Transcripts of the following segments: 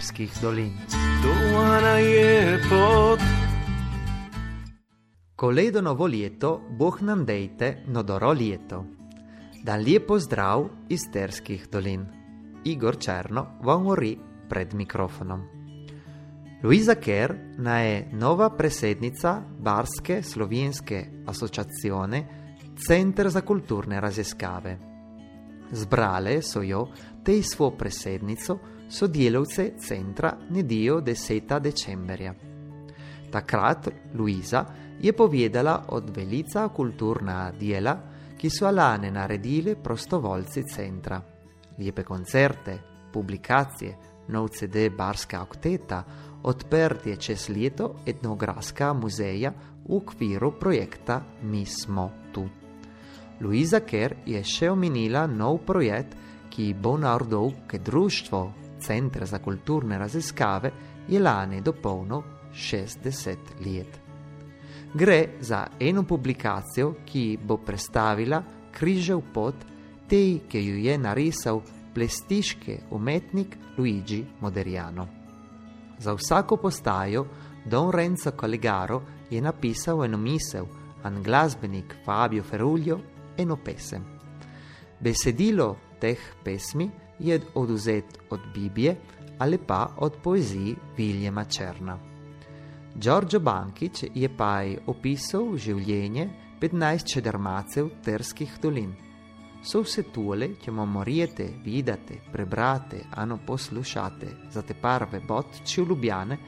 Terskih dolin. Dovana je pot. Koledo novo leto, Bog nam dejte nodoro leto. Dan lepo zdrav iz Terskih dolin. Igor Černo vam govori pred mikrofonom. Luisa Kerr je nova predsednica Barske slovenske asociacione Center za kulturne raziskave. Zbrale so jo tej svo predsednico sodelavce centra nedeljo 10. decemberja. Takrat Luisa je povedala od velica kulturna dela, ki so lane naredili prostovoljci centra. Lepe koncerte, publikacije, nov CD Barska okteta, odprtje čez leto etnografska muzeja v okviru projekta Mi smo tu. Luisa Kerr je še omenila nov projekt, ki bo narodov, ki društvo Centra za kulturne raziskave je lani dopolnil 60 let. Gre za eno publikacijo, ki bo predstavila križev pot tej, ki jo je narisal plestiški umetnik Luigi Moderiano. Za vsako postajo Don Renzo Collegaro je napisal eno misel, an glasbenik Fabio Ferruglio eno pesem. Besedilo teh pesmi je oduzet od Biblije ali pa od poeziji Viljema Črna. Giorgio Bankič je pa opisal življenje 15 čedermacev terskih dolin. So vse tole, ki mu morijete, vidite, prebrate, ano poslušate za te prve botči v Ljubljane,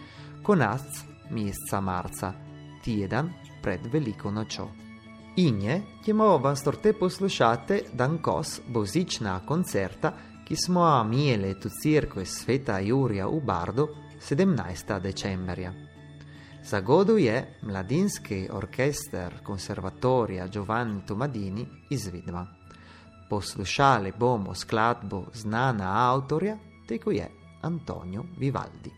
konac meseca marca, teden pred veliko nočo. In je, ki mu vam storte poslušate, dan kos bozična koncerta, ki smo imeli tu crkve sveta Jurija v Bardu 17. decembrja. Zagodu je mladinski orkester konservatorija Giovanni Tomadini izvidva. Poslušali bomo skladbo znana avtorja, teko je Antonio Vivaldi.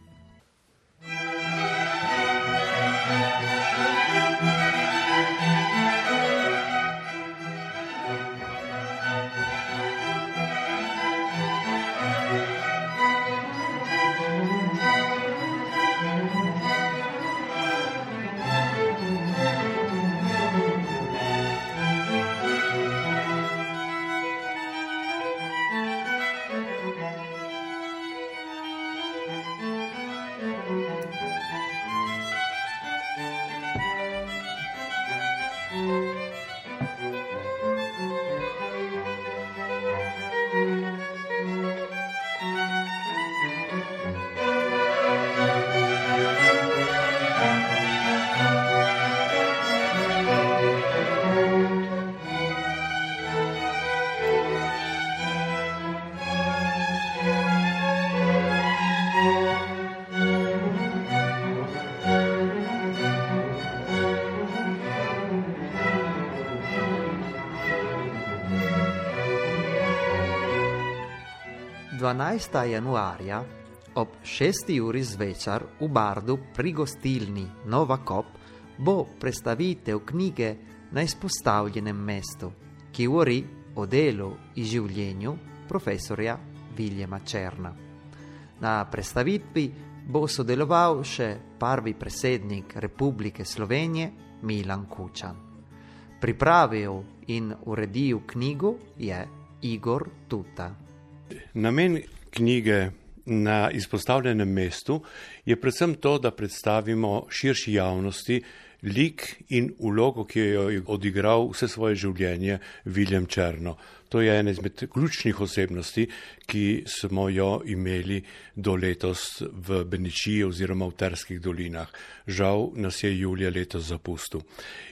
12. januarja ob 6. uri zvečer v Bardu pri gostilni Nova Kop bo predstavitev knjige na izpostavljenem mestu, ki govori o delu in življenju profesorja Viljema Černa. Na predstavitvi bo sodeloval še prvi predsednik Republike Slovenije Milan Kučan. Pripravil in uredil knjigo je Igor Tuta. Namen knjige na izpostavljenem mestu je predvsem to, da predstavimo širši javnosti lik in ulogo, ki jo je odigral vse svoje življenje Viljem Črno. To je ena izmed ključnih osebnosti, ki smo jo imeli do letos v Beničiji oziroma v Terskih dolinah. Žal nas je julija letos zapustil.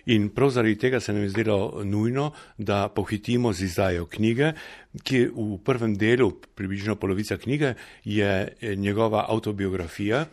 In prav zaradi tega se nam je zdelo nujno, da pohitimo z izdajo knjige, ki v prvem delu, približno polovica knjige, je njegova autobiografija.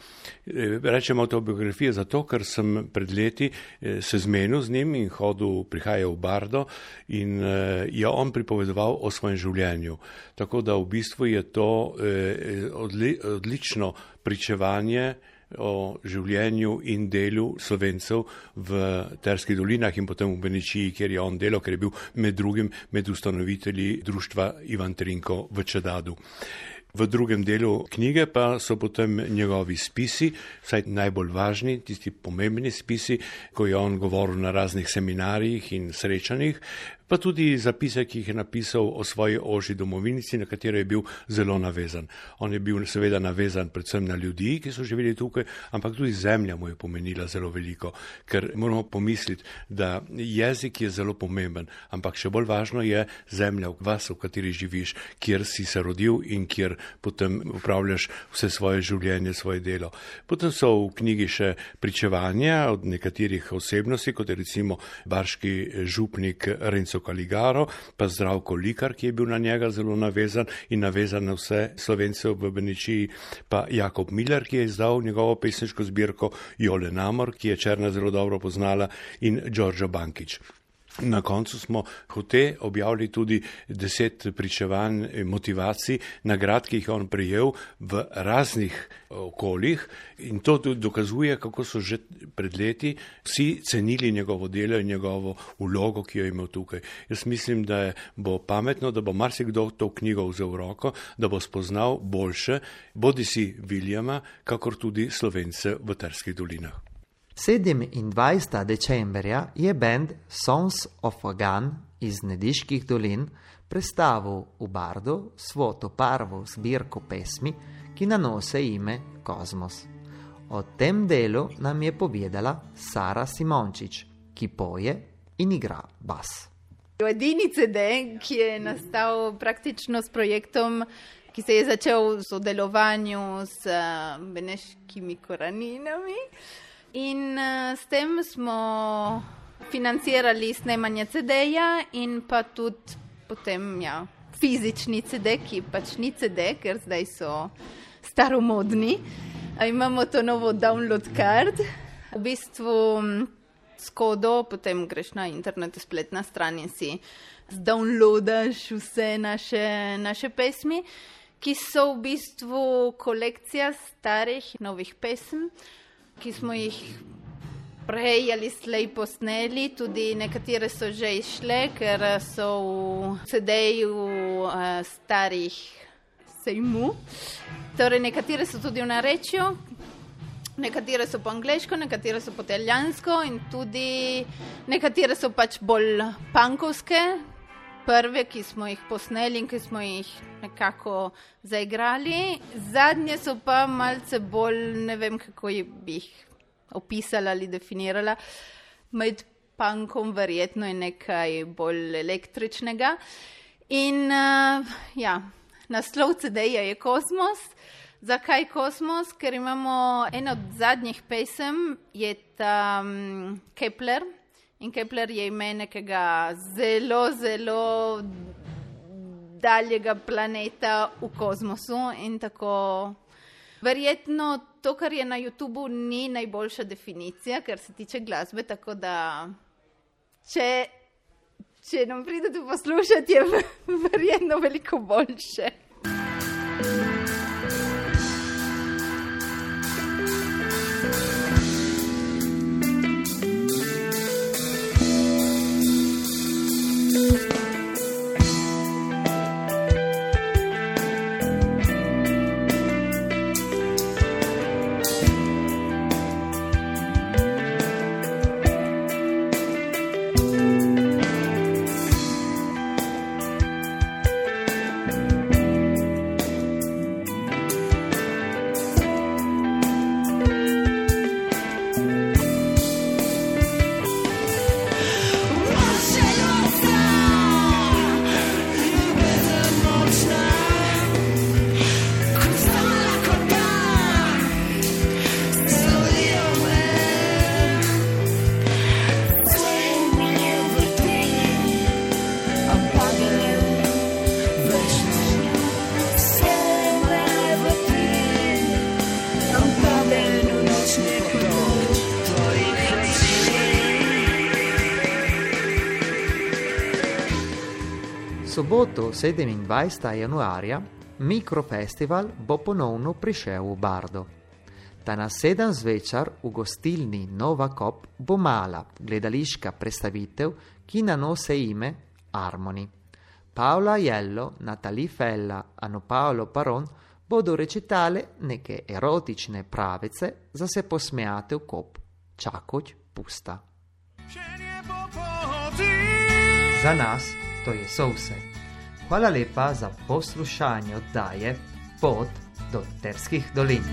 Rečem autobiografija zato, ker sem pred leti eh, se zmenil z njim in hodil, prihajal v Bardo in eh, je on pripovedoval pripovedoval o svojem življenju. Tako da v bistvu je to eh, odli, odlično pričevanje o življenju in delu slovencev v Terskih dolinah in potem v Beničiji, kjer je on delal, ker je bil med drugim med ustanovitelji društva Ivan Trinko v Čedadu. V drugem delu knjige pa so potem njegovi spisi, vsaj najbolj važni, tisti pomembni spisi, ko je on govoril na raznih seminarjih in srečanjih, pa tudi zapise, ki jih je napisal o svoji oži domovinici, na katero je bil zelo navezan. On je bil seveda navezan predvsem na ljudi, ki so živeli tukaj, ampak tudi zemlja mu je pomenila zelo veliko, ker moramo pomisliti, da jezik je zelo pomemben, ampak še bolj važno je zemlja, vas, v kateri živiš, kjer si se rodil in kjer potem upravljaš vse svoje življenje, svoje delo. Potem so v knjigi še pričevanja od nekaterih osebnosti, kot je recimo barški župnik Renco Vincenzo Caligaro, pa zdravko Likar, ki je bil na njega zelo navezan in navezan na vse slovence v Beničiji, pa Jakob Miller, ki je izdal njegovo pesniško zbirko, Jole Namor, ki je Črna zelo dobro poznala in Đorđo Bankič. Na koncu smo hote objavili tudi deset pričevanj motivacij, nagrad, ki jih je on prijel v raznih okoljih in to tudi dokazuje, kako so že pred leti vsi cenili njegovo delo in njegovo ulogo, ki jo je imel tukaj. Jaz mislim, da je, bo pametno, da bo marsikdo to knjigo vzel v roko, da bo spoznal boljše, bodi si Viljama, kakor tudi Slovence v Terskih dolinah. 27. decembra je bend Sons of Agan iz Nediških dolin predstavil v Bardu svojo prvo zbirko pesmi, ki nanose ime Kozmos. O tem delu nam je povedala Sara Simončič, ki poje in igra bas. Edini CD, ki je nastal praktično s projektom, ki se je začel v sodelovanju s uh, beneškimi koreninami. In uh, s tem smo financirali snemanje CD-ja in pa tudi potem ja, fizični CD, ki pač ni CD, ker zdaj so staromodni. Imamo to novo download card. V bistvu s kodo, potem greš na internet, spletna stran in si downloadaš vse naše, naše pesmi, ki so v bistvu kolekcija starih novih pesmi ki smo jih prej ali slej posneli, tudi nekatere so že išle, ker so v CD-ju uh, starih sejmu. Torej, nekatere so tudi v narečju, nekatere so po angliško, nekatere so po italijansko in tudi nekatere so pač bolj pankovske. Prve, ki smo jih posneli in ki smo jih nekako zaigrali, zadnje so pa malce bolj, ne vem, kako bi jih opisala ali definirala. Med punkom, verjetno je nekaj bolj električnega. In uh, ja, naslov CD-ja je Kosmos. Zakaj Kosmos? Ker imamo eno od zadnjih pesem, je ta um, Kepler. In Kepler je ime nekega zelo, zelo daljega planeta v kosmosu in tako. Verjetno to, kar je na YouTubu, ni najboljša definicija, kar se tiče glasbe. Tako da, če, če nam pridete poslušati, je verjetno veliko boljše. Soboto 27. januarja Mikrofestival bo ponovno prišel v Bardo. Ta na sedem zvečer v gostilni Nova Kop bo mala gledališka predstavitev, ki nanose ime Harmony. Paola Aiello, Natalie Fella, Ano Paolo Paron bodo recitale neke erotične pravice za se posmejate v kop. Čakoť pusta. Za nas to je vse. Hvala lepa za poslušanje oddaje Pot do Terskih dolin.